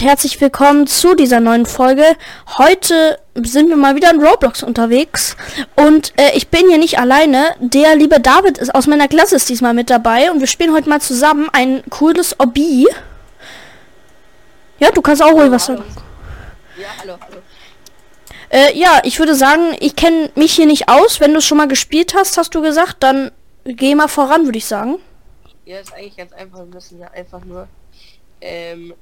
und herzlich willkommen zu dieser neuen Folge. Heute sind wir mal wieder in Roblox unterwegs und äh, ich bin hier nicht alleine. Der liebe David ist aus meiner Klasse ist diesmal mit dabei und wir spielen heute mal zusammen ein cooles Obby. Ja, du kannst auch ruhig was sagen. Ja, hallo, hallo. Äh, ja, ich würde sagen, ich kenne mich hier nicht aus. Wenn du es schon mal gespielt hast, hast du gesagt, dann geh mal voran, würde ich sagen. Ja, ist eigentlich ganz einfach. Wir müssen ja einfach nur ähm,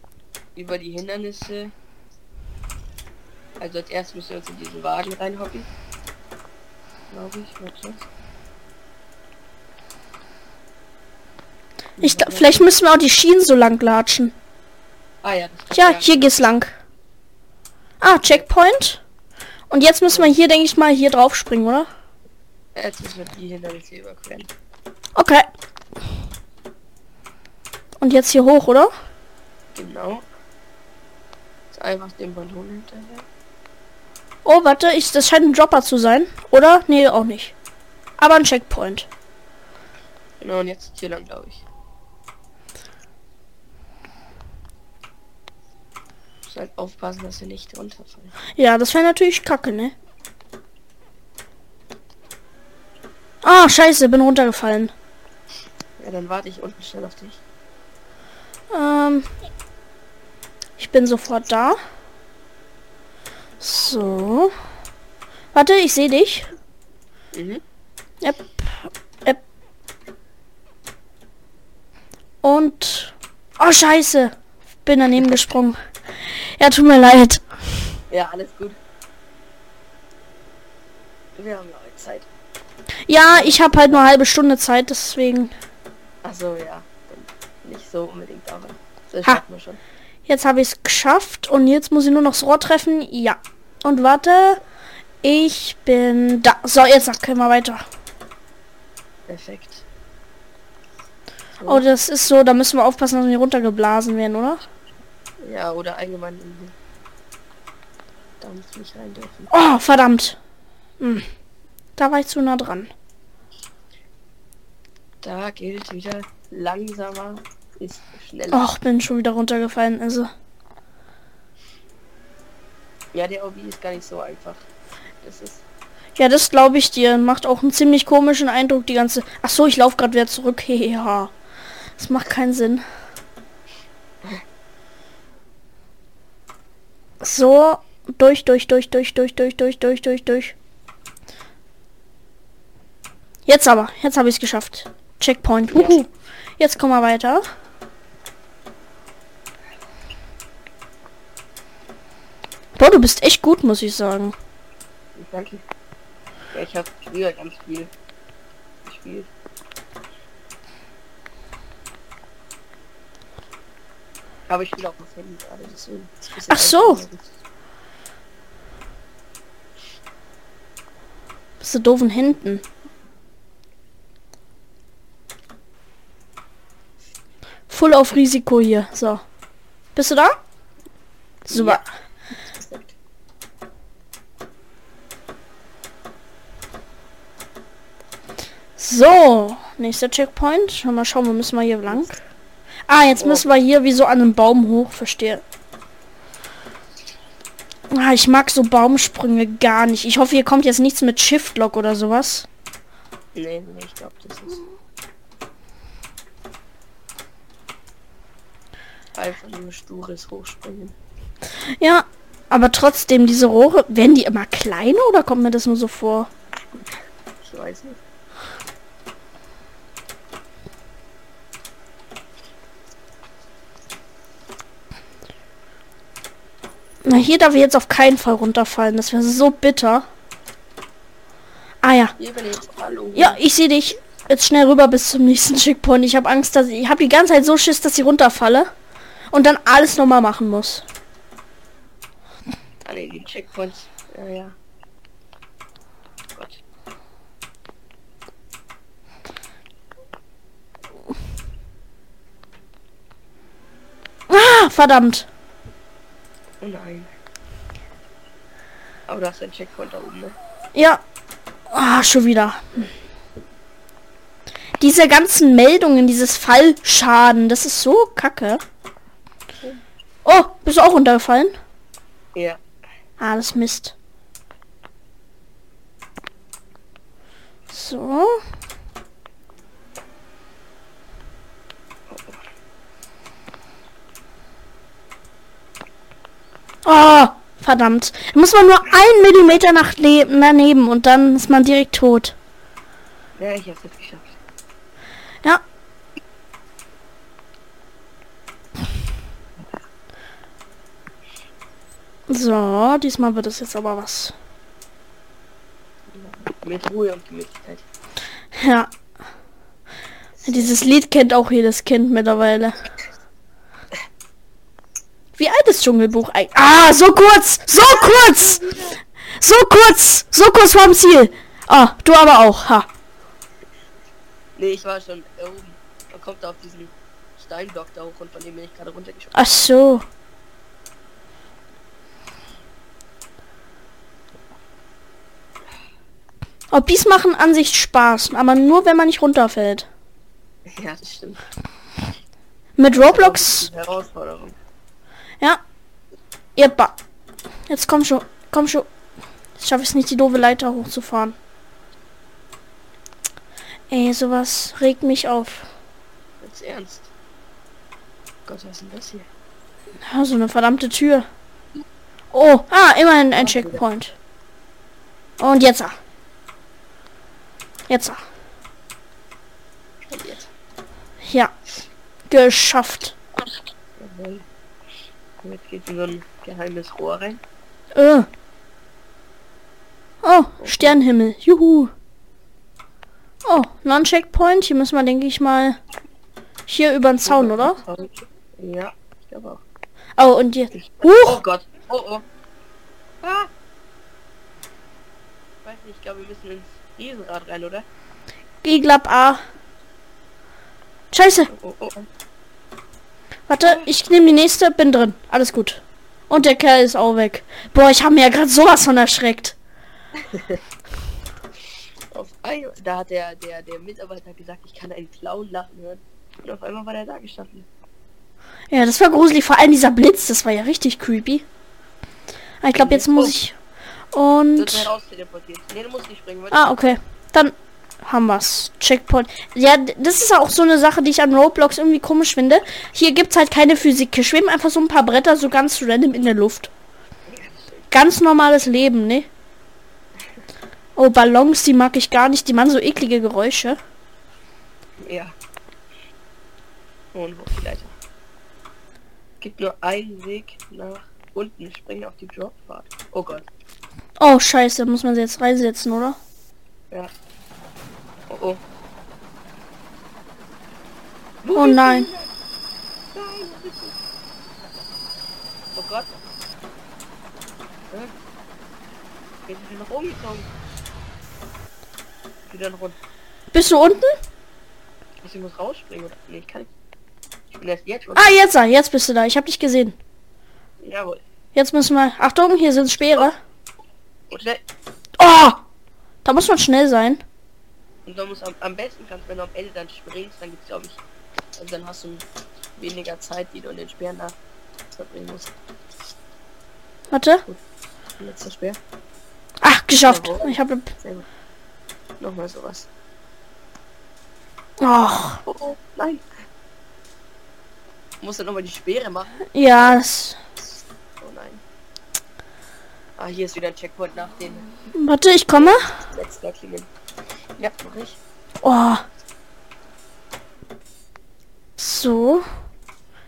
über die Hindernisse. Also als erstes müssen wir uns in diesen Wagen reinhocken. Glaube ich, warte. Ich, gl- vielleicht müssen wir auch die Schienen so lang latschen. Ah ja, das Tja, hier geht's lang. Ah, Checkpoint. Und jetzt müssen wir hier, denke ich mal, hier drauf springen, oder? Jetzt müssen wir die Hindernisse überqueren. Okay. Und jetzt hier hoch, oder? Genau. Einfach den Ballon hinterher. Oh, warte, ich, das scheint ein Dropper zu sein. Oder? Nee, auch nicht. Aber ein Checkpoint. Genau, und jetzt hier lang, glaube ich. Muss halt aufpassen, dass wir nicht runterfallen. Ja, das wäre natürlich kacke, ne? Ah, scheiße, bin runtergefallen. Ja, dann warte ich unten schnell auf dich. Ähm, ich bin sofort da. So. Warte, ich sehe dich. Mhm. Yep. Yep. Und... Oh, scheiße. Bin daneben gesprungen. Ja, tut mir leid. Ja, alles gut. Wir haben ja heute Zeit. Ja, ich habe halt nur eine halbe Stunde Zeit, deswegen... Achso, ja. Dann nicht so unbedingt, aber das Ha. schaffen wir schon. Jetzt habe ich es geschafft und jetzt muss ich nur noch das Rohr treffen. Ja. Und warte. Ich bin da. So, jetzt können wir weiter. Perfekt. Oh, das ist so, da müssen wir aufpassen, dass wir nicht runtergeblasen werden, oder? Ja, oder allgemein in den Dampf nicht rein dürfen. Oh, verdammt. Hm. Da war ich zu nah dran. Da gilt wieder langsamer ist schneller. Och, bin schon wieder runtergefallen. Also, Ja, der OB ist gar nicht so einfach. Das ist. ja, das glaube ich dir. Macht auch einen ziemlich komischen Eindruck, die ganze... Ach so, ich laufe gerade wieder zurück. Ja. Das macht keinen Sinn. So, durch, durch, durch, durch, durch, durch, durch, durch, durch, durch. Jetzt aber, jetzt habe ich es geschafft. Checkpoint. Uhu. Jetzt kommen wir weiter. Boah, du bist echt gut, muss ich sagen. Danke. Ja, ich habe früher ganz viel gespielt. Aber ich spiele auch auf Handy gerade, deswegen. Ach so. Bist du doofen hinten? Full auf Risiko hier. So. Bist du da? Super. Ja. Perfekt. So. Nächster Checkpoint. Mal schauen, wo müssen wir hier lang? Ah, jetzt müssen wir hier wie so an einem Baum hoch, verstehe. Ah, ich mag so Baumsprünge gar nicht. Ich hoffe, hier kommt jetzt nichts mit Shift-Lock oder sowas. Nee, nee, ich glaube, das ist. Einfach nur stures Hochspringen. Ja, aber trotzdem, diese Rohre, werden die immer kleiner oder kommt mir das nur so vor? Ich weiß nicht. Na, hier darf ich jetzt auf keinen Fall runterfallen. Das wäre so bitter. Ah ja. Ja, ich sehe dich. Jetzt schnell rüber bis zum nächsten Checkpoint. Ich habe Angst, dass ich, ich habe die ganze Zeit so Schiss, dass ich runterfalle und dann alles nochmal machen muss. Nee, die Checkpoints. Ja, ja. Gott. Ah, verdammt. Oh nein. Aber du hast einen Checkpoint da oben, ne? Ja. Ah, schon wieder. Diese ganzen Meldungen, dieses Fallschaden, das ist so kacke. Oh, bist du auch runtergefallen? Ja. Ah, das Mist. So. Oh, verdammt. Da muss man nur ein Millimeter nach daneben und dann ist man direkt tot. Ja, ich hab's jetzt geschafft. Ja. So, diesmal wird es jetzt aber was. Mit Ruhe und Gemütlichkeit. Ja. Dieses Lied kennt auch jedes Kind mittlerweile. Wie alt ist Dschungelbuch eigentlich? Ah, so kurz! So kurz! So kurz! So kurz vorm Ziel! Ah, du aber auch. Ha. Nee, ich war schon oben. Man kommt auf diesen Steinblock da hoch und von dem bin ich gerade runtergeschossen. Ach so. Hobbys machen an sich Spaß, aber nur wenn man nicht runterfällt. Ja, das stimmt. Mit Roblox, Herausforderung. Ja. Jeppa. Jetzt komm schon, komm schon. Jetzt schaffe ich es nicht, die doofe Leiter hochzufahren. Ey, sowas regt mich auf. Jetzt ernst. Gott, was ist denn das hier? Ja, so eine verdammte Tür. Oh, ah, immerhin ein Checkpoint. Und jetzt. ah. Jetzt. ah. Jetzt. Ja. Geschafft. Jawohl. Jetzt in so ein geheimes Rohr rein. Äh. Oh, Sternenhimmel. Juhu. Oh, Non-Checkpoint. Hier müssen wir, denke ich mal, hier über den Zaun, oder? Ja, ich glaube auch. Oh, und hier. Oh Huch! Gott. Oh oh. Ah. Ich weiß nicht, ich glaube, wir müssen ins Riesenrad rein, oder? Ich glaub A. Scheiße. Oh, oh, oh. Warte, ich nehme die nächste. Bin drin. Alles gut. Und der Kerl ist auch weg. Boah, ich habe mir ja gerade sowas von erschreckt. Auf einmal, da hat der, der, der Mitarbeiter gesagt, ich kann einen Clown lachen hören. Und auf einmal war der da gestanden. Ja, das war gruselig. Vor allem dieser Blitz, das war ja richtig creepy. Ah, Ich glaube, jetzt muss ich. Und. Nee, Ah, okay. Dann haben wir's. Checkpoint. Ja, das ist auch so eine Sache, die ich an Roblox irgendwie komisch finde. Hier gibt's halt keine Physik. Hier schweben einfach so ein paar Bretter so ganz random in der Luft. Ganz normales Leben, ne? Oh, Ballons, die mag ich gar nicht. Die machen so eklige Geräusche. Ja. Und wo ist die Leiter? Gibt nur einen Weg nach unten. Springen auf die Dropfahrt. Oh Gott. Oh, scheiße. Muss man sie jetzt reinsetzen, oder? Ja. Oh oh. Oh nein. Nein, wo bist du? Oh Gott. Geht wieder nach oben gezogen. Wieder nach unten. Bist du unten? Ich muss rausspringen oder? Nee, ich kann nicht. Ich bin erst jetzt schon. Ah, jetzt, jetzt bist du da. Ich hab dich gesehen. Jawohl. Jetzt müssen wir. Achtung, hier sind Speere. Schnell. Oh! Da muss man schnell sein. Und dann muss am, am besten kannst, wenn du am Ende dann springst, dann gibt's glaube ich. Also dann hast du weniger Zeit, die du in den Speer nach verbringen musst. Warte. Letzter Speer. Ach, geschafft. Ich habe. Gut. Nochmal sowas. Ach, Oh, oh nein. Musst du nochmal die Speere machen? ja. Das, Oh nein. Ah, hier ist wieder ein Checkpoint nach den warte, ich komme. letzten Klingen. Ja, mach ich. Oh. So.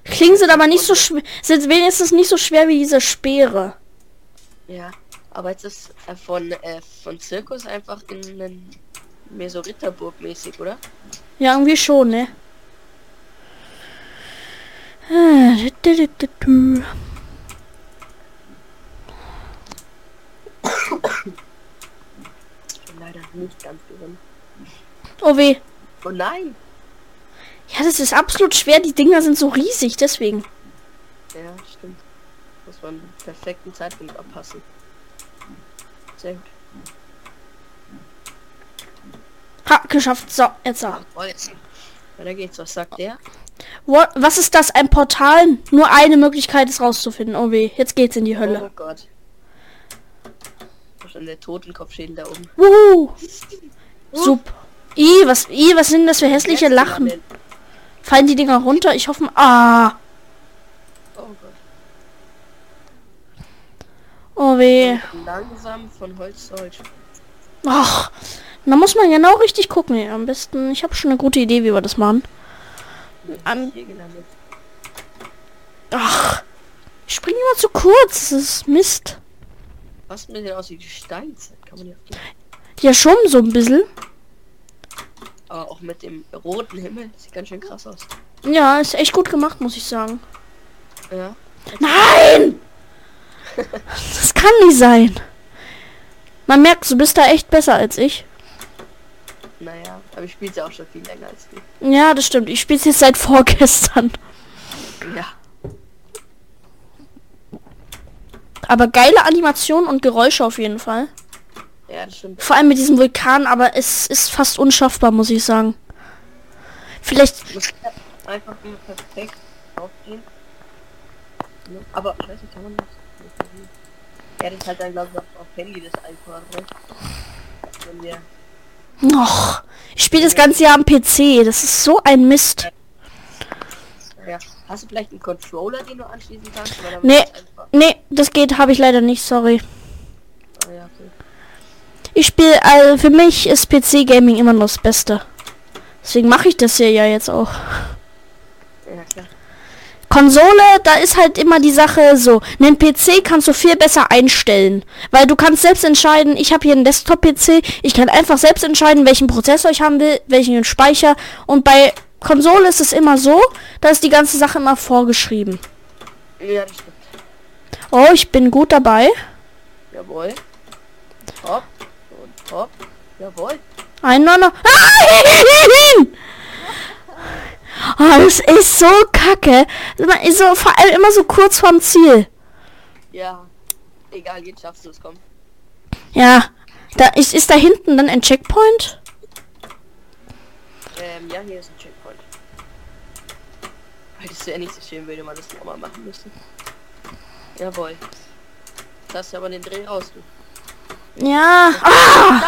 Klingen sind aber nicht so schwer. Sind wenigstens nicht so schwer wie diese Speere. Ja, aber jetzt ist äh, von, äh, von Zirkus einfach in einen mehr so Ritterburg mäßig, oder? Ja, irgendwie schon, ne? Ah, du, du, du, du. Ich bin leider nicht ganz drin. Oh weh. Oh nein! Ja, das ist absolut schwer. Die Dinger sind so riesig, deswegen. Ja, stimmt. Muss man perfekten Zeitpunkt abpassen. Sehr gut. Ha, geschafft. So, jetzt so. Oh, jetzt. Weiter geht's. Was sagt der? What, was ist das? Ein Portal? Nur eine Möglichkeit ist rauszufinden. Oh weh, jetzt geht's in die Hölle. Oh Gott. Schon der Totenkopfschädel da oben. Wuhu. Super. I, was, I, was sind das für hässliche Jetzt Lachen? Fallen die Dinger runter? Ich hoffe, ah. Oh Gott. Oh weh. Langsam von Holz zu Holz. Ach, da muss man genau richtig gucken. Ja, am besten, ich habe schon eine gute Idee, wie wir das machen. Hier gelandet. Ach, ich springe immer zu kurz. Das ist Mist. Was ein bisschen aus wie Steinzeit. Kann man ja. Ja, schon so ein bisschen. Aber auch mit dem roten Himmel. Sieht ganz schön krass aus. Ja, ist echt gut gemacht, muss ich sagen. Ja. Nein! Das kann nicht sein. Man merkt, du bist da echt besser als ich. Naja. Aber ich spiele ja auch schon viel länger als du. Ja, das stimmt. Ich spiele jetzt seit vorgestern. Ja. Aber geile Animation und Geräusche auf jeden Fall. Ja, das stimmt. Vor allem mit diesem Vulkan, aber es ist fast unschaffbar, muss ich sagen. Vielleicht. Einfach immer perfekt aufgehen. Aber ich weiß nicht, kann man das? Ja, das halt dann glaube ich auf Handy das ne? Wenn wir Och, ich spiele das ganze Jahr am PC. Das ist so ein Mist. ja. Hast du vielleicht einen Controller, den du anschließen kannst? Nee. Nee, das geht, habe ich leider nicht, sorry. Oh, ja, okay. Ich spiele, also für mich ist PC-Gaming immer noch das Beste. Deswegen mache ich das hier ja jetzt auch. Ja, klar. Konsole, da ist halt immer die Sache so. Einen PC kannst du viel besser einstellen. Weil du kannst selbst entscheiden, ich habe hier einen Desktop-PC, ich kann einfach selbst entscheiden, welchen Prozessor ich haben will, welchen Speicher. Und bei Konsole ist es immer so, da ist die ganze Sache immer vorgeschrieben. Ja, das stimmt. Oh, ich bin gut dabei. Jawohl. Hopp. Und hopp. Jawohl. Ein Nonner. Ah! Oh, das ist so kacke. Man ist so vor allem immer so kurz vorm Ziel. Ja. Egal, jetzt schaffst du es, komm. Ja. Da ist, ist da hinten dann ein Checkpoint? Ähm, ja, hier ist ein Checkpoint. Weil das wäre nicht so schön, würde man das nochmal machen müssen. Jawohl. Jetzt hast du aber den Dreh raus, du. Ja. Ah!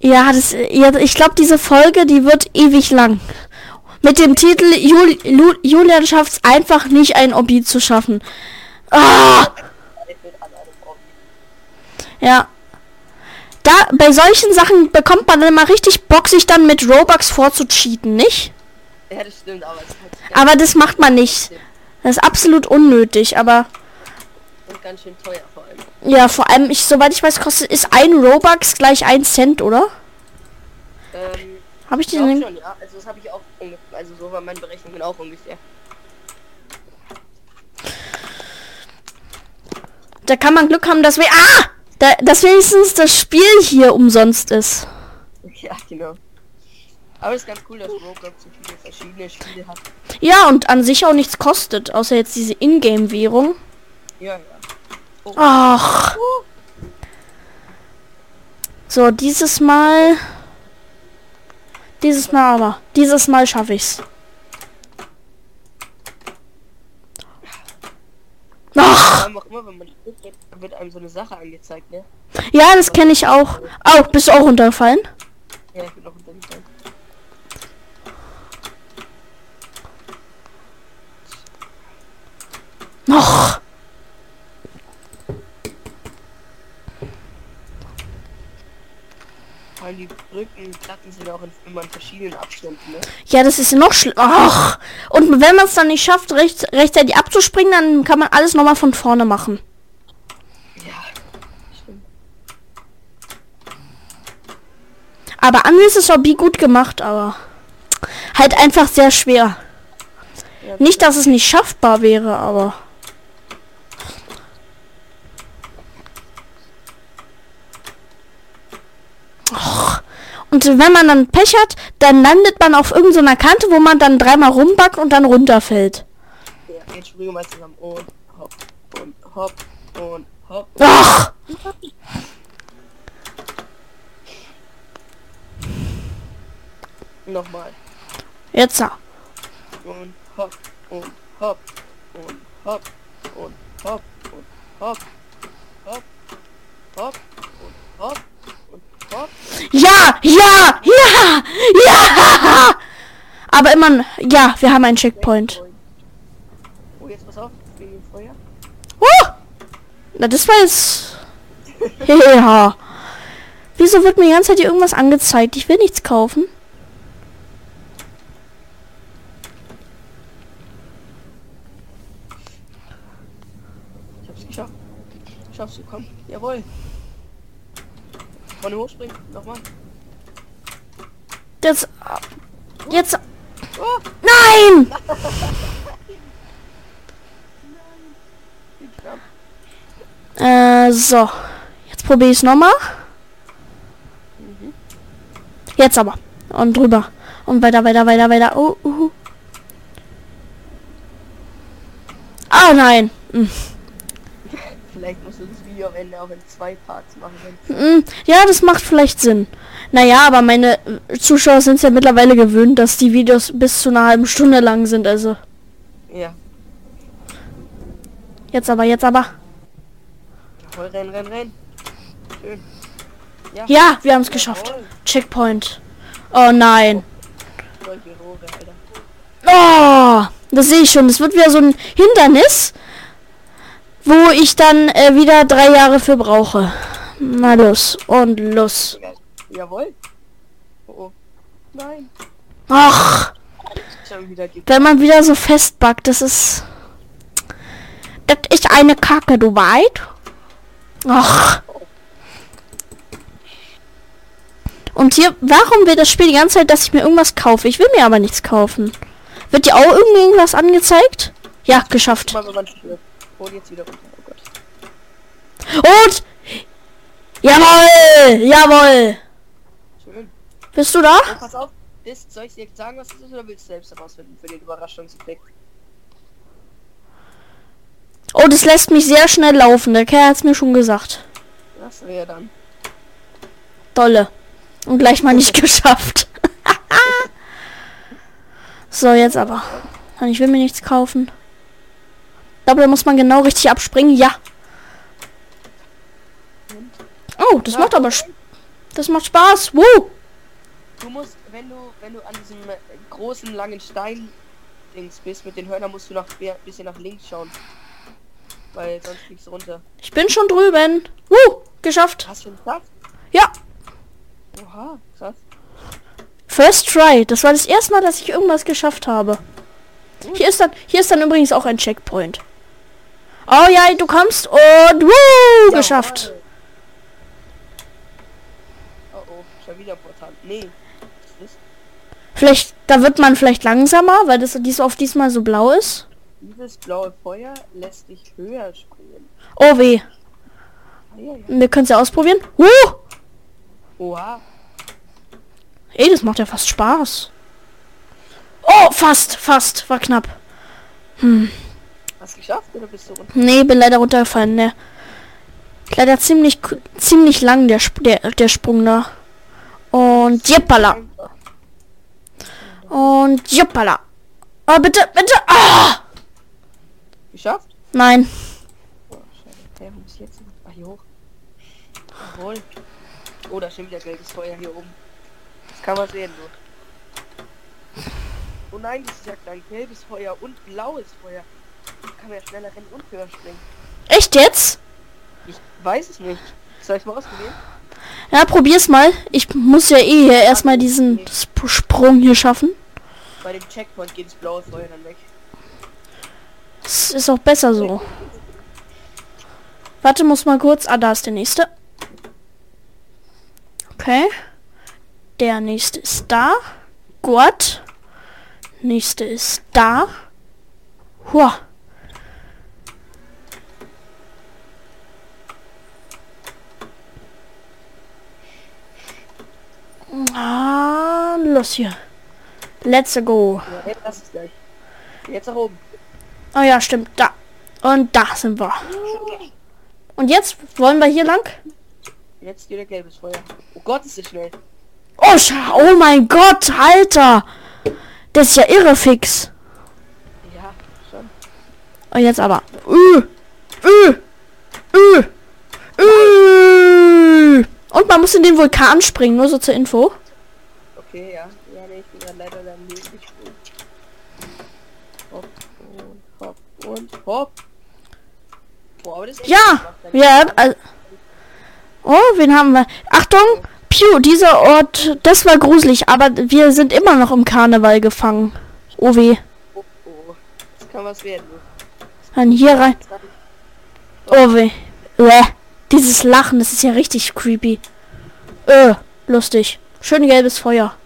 Ja, das, ja, ich glaube, diese Folge, die wird ewig lang. Mit dem Titel Jul, Lu, Julian schafft's einfach nicht, ein Obi zu schaffen. Ah! Ja. Da, bei solchen Sachen bekommt man mal richtig Bock, sich dann mit Robux vorzucheaten, nicht? Ja, das stimmt, aber es ist halt Aber das macht man nicht. Das ist absolut unnötig, aber und ganz schön teuer vor allem. ja, vor allem, ich, soweit ich weiß, kostet ist ein Robux gleich ein Cent, oder? Ähm, Habe ich diesen schon, ja. Also das habe ich auch ungefähr, also so war meine Berechnung auch ungefähr. Da kann man Glück haben, dass wir. Ah! Da, dass wenigstens das Spiel hier umsonst ist. Ja, genau. Aber es ist ganz cool, dass Roblox so viele verschiedene Spiele hat. Ja, und an sich auch nichts kostet, außer jetzt diese Ingame-Währung. Ja, ja. Oh, Ach. So, dieses Mal. Dieses Mal aber. Dieses Mal schaffe ich's. Ach. auch wird, einem so eine Sache angezeigt, ne? Ja, das kenne ich auch. Oh, bist du auch runtergefallen? Ja, ich bin auch untergefallen. Vor allem die Brückenplatten sind auch in, immer in verschiedenen Abständen, ne? Ja, das ist noch schlimm. Ach. Und wenn man es dann nicht schafft, recht, rechtzeitig abzuspringen, dann kann man alles nochmal von vorne machen. Aber an ist das Hobby gut gemacht, aber halt einfach sehr schwer. Ja, Nicht, dass es nicht schaffbar wäre, aber Och. Und wenn man dann Pech hat, dann landet man auf irgendeiner Kante, wo man dann dreimal rumbackt und dann runterfällt. Ja, jetzt springen wir zusammen und hopp und hopp und hopp. Ach. Nochmal. Jetzt da. Und hopp. Und hopp. Und hopp. Und hopp. Und hopp. Hopp. Hopp. Ja, ja, ja, ja. Aber immer, ja, wir haben einen Checkpoint. Oh, jetzt pass auf. Wegen Feuer. Uh! Na, das war jetzt... Ja. Wieso wird mir die ganze Zeit hier irgendwas angezeigt? Ich will nichts kaufen. Ich hab's geschafft. Schaffst du, komm. Jawohl. Vorne hochspringen. Nochmal. Jetzt... Jetzt... Oh, Nein! knapp. Äh, so. Jetzt probiere ich es nochmal. Jetzt aber. Und drüber. Und weiter, weiter, weiter, weiter. Oh, uh. Ah, nein. Hm. Vielleicht musst du das Video am Ende auch in zwei Parts machen. Hm, Ja, das macht vielleicht Sinn. Naja, aber meine äh, Zuschauer sind ja mittlerweile gewöhnt, dass die Videos bis zu einer halben Stunde lang sind. Also, ja. jetzt aber, jetzt aber. Jawohl, renn, renn, renn. Schön. Ja. Ja, wir haben es geschafft. Jawohl. Checkpoint. Oh nein. Oh, das sehe ich schon. Das wird wieder so ein Hindernis, wo ich dann äh, wieder drei Jahre für brauche. Na los und los. Jawohl. Oh, oh. Nein. Ach, wenn man wieder so festbackt, das ist... Das ist eine Kacke, du weit? Ach. Und hier, warum will das Spiel die ganze Zeit, dass ich mir irgendwas kaufe? Ich will mir aber nichts kaufen. Wird dir auch irgendwas angezeigt? Ja, geschafft. Stirbt. Hol jetzt wieder runter. Oh Gott. Und... Jawohl! Jawohl! Schön. Bist du da? Oh, pass auf. Das, soll ich dir sagen, was das ist, oder willst du selbst herausfinden für den Überraschungseffekt? Oh, das lässt mich sehr schnell laufen. Der Kerl hat es mir schon gesagt. Das wäre dann. Dolle. Und gleich mal nicht geschafft. so, jetzt aber. Ich will mir nichts kaufen. Ich glaube, da muss man genau richtig abspringen. Ja. Oh, das macht aber... Das macht Spaß. Woo! Du musst, wenn du, wenn du an diesem äh, großen langen Stein Dings bist mit den Hörnern, musst du ein bisschen nach links schauen. Weil sonst fliegst du runter. Ich bin schon drüben. Woo! Geschafft. Hast du Platz? Ja. Oha, krass. First try. Das war das erste Mal, dass ich irgendwas geschafft habe. Hier ist dann, hier ist dann übrigens auch ein Checkpoint. Oh ja, du kommst und woo, geschafft. Oh oh, schon wieder Portal. Nee. Vielleicht, da wird man vielleicht langsamer, weil das dies auf diesmal so blau ist. Dieses blaue Feuer lässt dich höher springen. Oh weh. Ah. Wir können es ja ausprobieren. Uh! Oha. Ey, das macht ja fast Spaß. Oh, fast, fast. War knapp. Hast du geschafft oder bist du runter? Nee, bin leider runtergefallen, ne. Leider ziemlich, ziemlich lang der, Sp der, der Sprung da. Und jippala. Und jippala. Oh, bitte, bitte. Ah! Geschafft? Nein. Oh. Hey, muss ich jetzt hin? Ach, hier hoch. Jawohl. Oh, da schon wieder gelbes Feuer hier oben. Das kann man sehen, so. Oh nein, das ist ja ein gelbes Feuer und blaues Feuer. Da kann ja schneller rennen und höher springen. Echt jetzt? Ich weiß es nicht. Soll ich mal ausprobieren? Ja, probier's mal. Ich muss ja eh hier erstmal diesen Sp Sprung hier schaffen. Bei dem Checkpoint geht das blaue Feuer dann weg. Das ist auch besser so. Warte, muss mal kurz. Ah, da ist der nächste. Okay. Der nächste ist da. Gut. Nächste ist da. Hua. Ah, los hier. Let's go. Ja, jetzt nach oben. Oh ja, stimmt. Da. Und da sind wir. Und jetzt wollen wir hier lang? Jetzt wieder gelbes Feuer. Oh Gott, ist das schnell. Oh, oh mein Gott, Alter. Das ist ja irre fix. Ja, schon. Und jetzt aber. Ü, ü, ü, ü. Und man muss in den Vulkan springen, nur so zur Info. Okay, ja. Ja, nee, ich bin gerade leider daneben gesprungen. Hopp und hopp und hopp. Boah, Ja, ja. Also, oh, wen haben wir? Achtung, Piu, dieser Ort, das war gruselig, aber wir sind immer noch im Karneval gefangen. Oh weh. Oh, oh. Das kann was werden. Dann hier rein. Oh weh. Uäh. Dieses Lachen, das ist ja richtig creepy. Äh, lustig. Schön gelbes Feuer.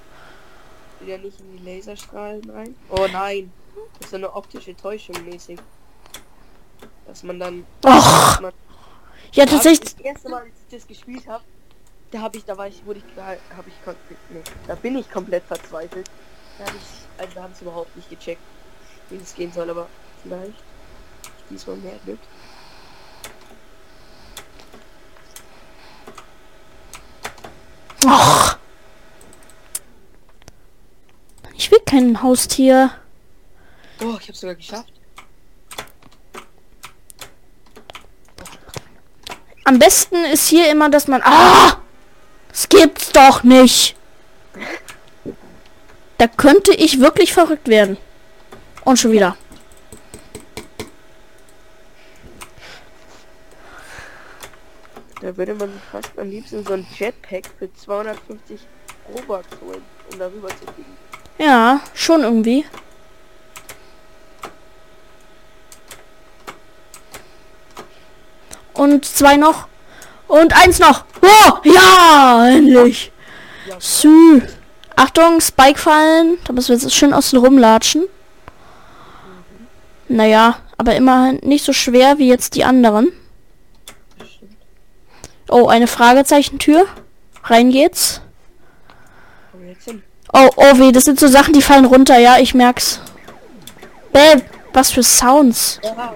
Wieder nicht in die Laserstrahlen rein. Oh nein. Das ist so eine optische Täuschung mäßig. Dass man dann. Och. Man, Ja, Da tatsächlich. Das erste Mal, als ich das gespielt habe, da habe ich, da war ich, wurde ich, habe ich, nee, da bin ich komplett verzweifelt. Da habe ich, also da habe ich überhaupt nicht gecheckt, wie es gehen soll, aber vielleicht diesmal mehr Glück. Och. Ich will kein Haustier. Oh, ich habe sogar geschafft. Am besten ist hier immer, dass man. Ah! Das gibt's doch nicht. Da könnte ich wirklich verrückt werden. Und schon wieder. Würde man fast am liebsten so ein Jetpack für 250 Robux holen, um darüber zu fliegen. Ja, schon irgendwie. Und zwei noch. Und eins noch. Oh, ja, endlich. Ja, Sü. Achtung, Spike fallen. Da müssen wir jetzt schön außen rumlatschen. Naja, aber immerhin nicht so schwer wie jetzt die anderen. Oh, eine Fragezeichentür. Rein geht's. Oh, oh weh, das sind so Sachen, die fallen runter. Ja, ich merk's. Bäh, was für Sounds. Ja,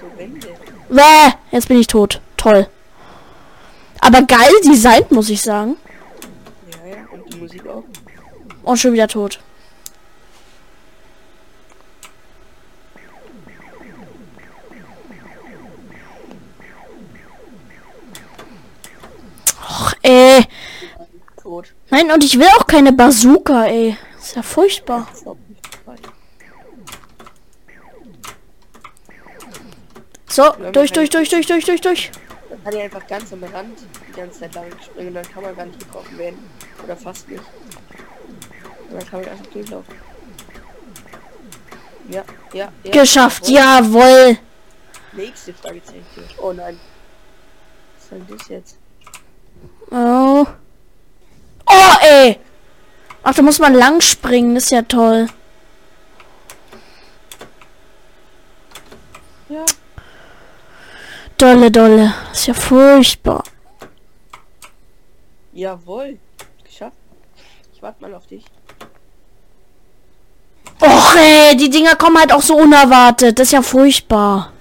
so. Bäh, jetzt bin ich tot. Toll. Aber geil designt, muss ich sagen. Ja, ja, und die Musik auch. Und schon wieder tot. Och, ey. Tot. Nein, und ich will auch keine Bazooka, ey. Ist ja furchtbar. So, durch, durch, durch, durch, durch, durch, durch. Man kann ja einfach ganz am Rand die ganze Zeit lang springen, dann kann man gar nicht getroffen werden. Oder fast nicht. Und dann kann man einfach durchlaufen. Ja, ja, ja. Geschafft, Jawohl. jawohl. Nächste Fragezeichen. Oh nein. Was soll das jetzt? Oh. Oh, ey. Ach, da muss man lang springen, das ist ja toll. Ja. Dolle, dolle. Das ist ja furchtbar. Jawohl. Geschafft. Ich warte mal auf dich. Och, ey, die Dinger kommen halt auch so unerwartet. Das ist ja furchtbar.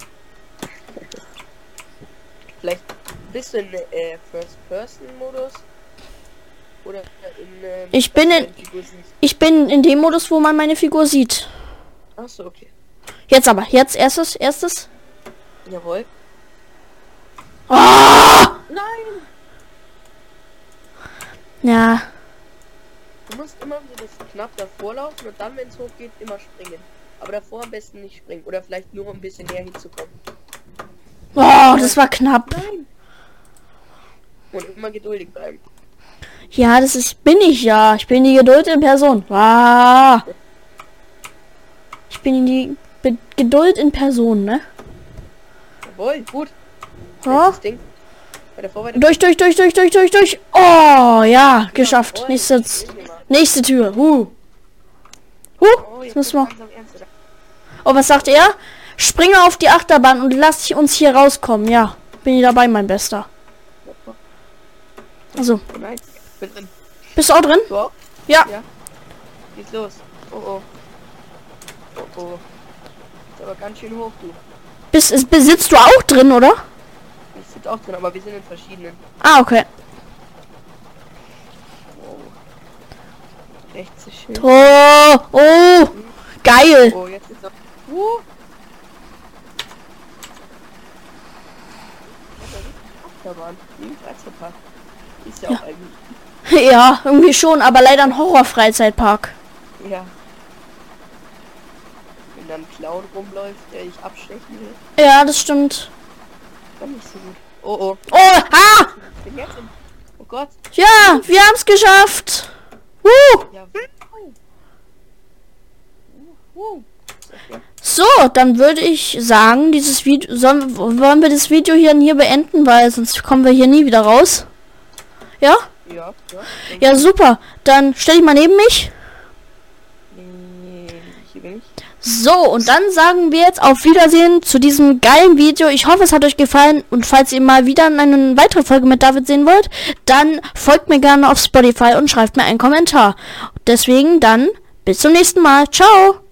Vielleicht bist du in äh, First-Person-Modus? Oder in. Ähm, Ich bin in-? Ich bin in dem Modus, wo man meine Figur sieht. Achso, okay. Jetzt aber. Jetzt erstes, erstes. Jawohl. Ah! Nein! Ja. Du musst immer so das knapp davor laufen und dann, wenn es hochgeht, immer springen. Aber davor am besten nicht springen. Oder vielleicht nur um ein bisschen näher hinzukommen. Oh, das war knapp. Nein! Und immer geduldig bleiben. Ja, das ist, bin ich ja. Ich bin die Geduld in Person. Ah. Ich bin die Be Geduld in Person, ne? Jawohl, gut. Ja. Weiter Durch, durch, durch, durch, durch, durch, durch. Oh, ja, geschafft. Jawohl, Nächste, nächste Tür. Huh. Huh, Oh, jetzt müssen wir. Oh, was sagt er? Springe auf die Achterbahn und lass uns hier rauskommen. Ja, bin ich dabei, mein Bester. Also, nein, bin drin. bist du auch drin? Du auch? Ja. Ja. Geht's los. Oh oh. Oh oh. Ist aber ganz schön hoch, du. Bist, ist, besitzt du auch drin, oder? Ich sitze auch drin, aber wir sind in verschiedenen. Ah, okay. Oh. Rechts ist schön. Oh, oh, geil. Oh, jetzt ist er. Uh. Achterbahn. Freizeitpark. Ist ja, auch eigentlich. Ja, irgendwie schon, aber leider ein Horror-Freizeitpark. Ja. Wenn dann ein Clown rumläuft, der dich abstechen will, Ja, das stimmt. dann nicht so gut. Oh oh. Oh, ah! Ich jetzt im. Oh Gott. Ja, wir haben es geschafft. Woo! Ja. Ja. So, dann würde ich sagen, dieses Video, sollen, wollen wir das Video hier, hier beenden, weil sonst kommen wir hier nie wieder raus. Ja? Ja. Ja. Ja, super. Dann stell dich mal neben mich. So, und dann sagen wir jetzt auf Wiedersehen zu diesem geilen Video. Ich hoffe, es hat euch gefallen. Und falls ihr mal wieder eine weitere Folge mit David sehen wollt, dann folgt mir gerne auf Spotify und schreibt mir einen Kommentar. Deswegen dann bis zum nächsten Mal. Ciao!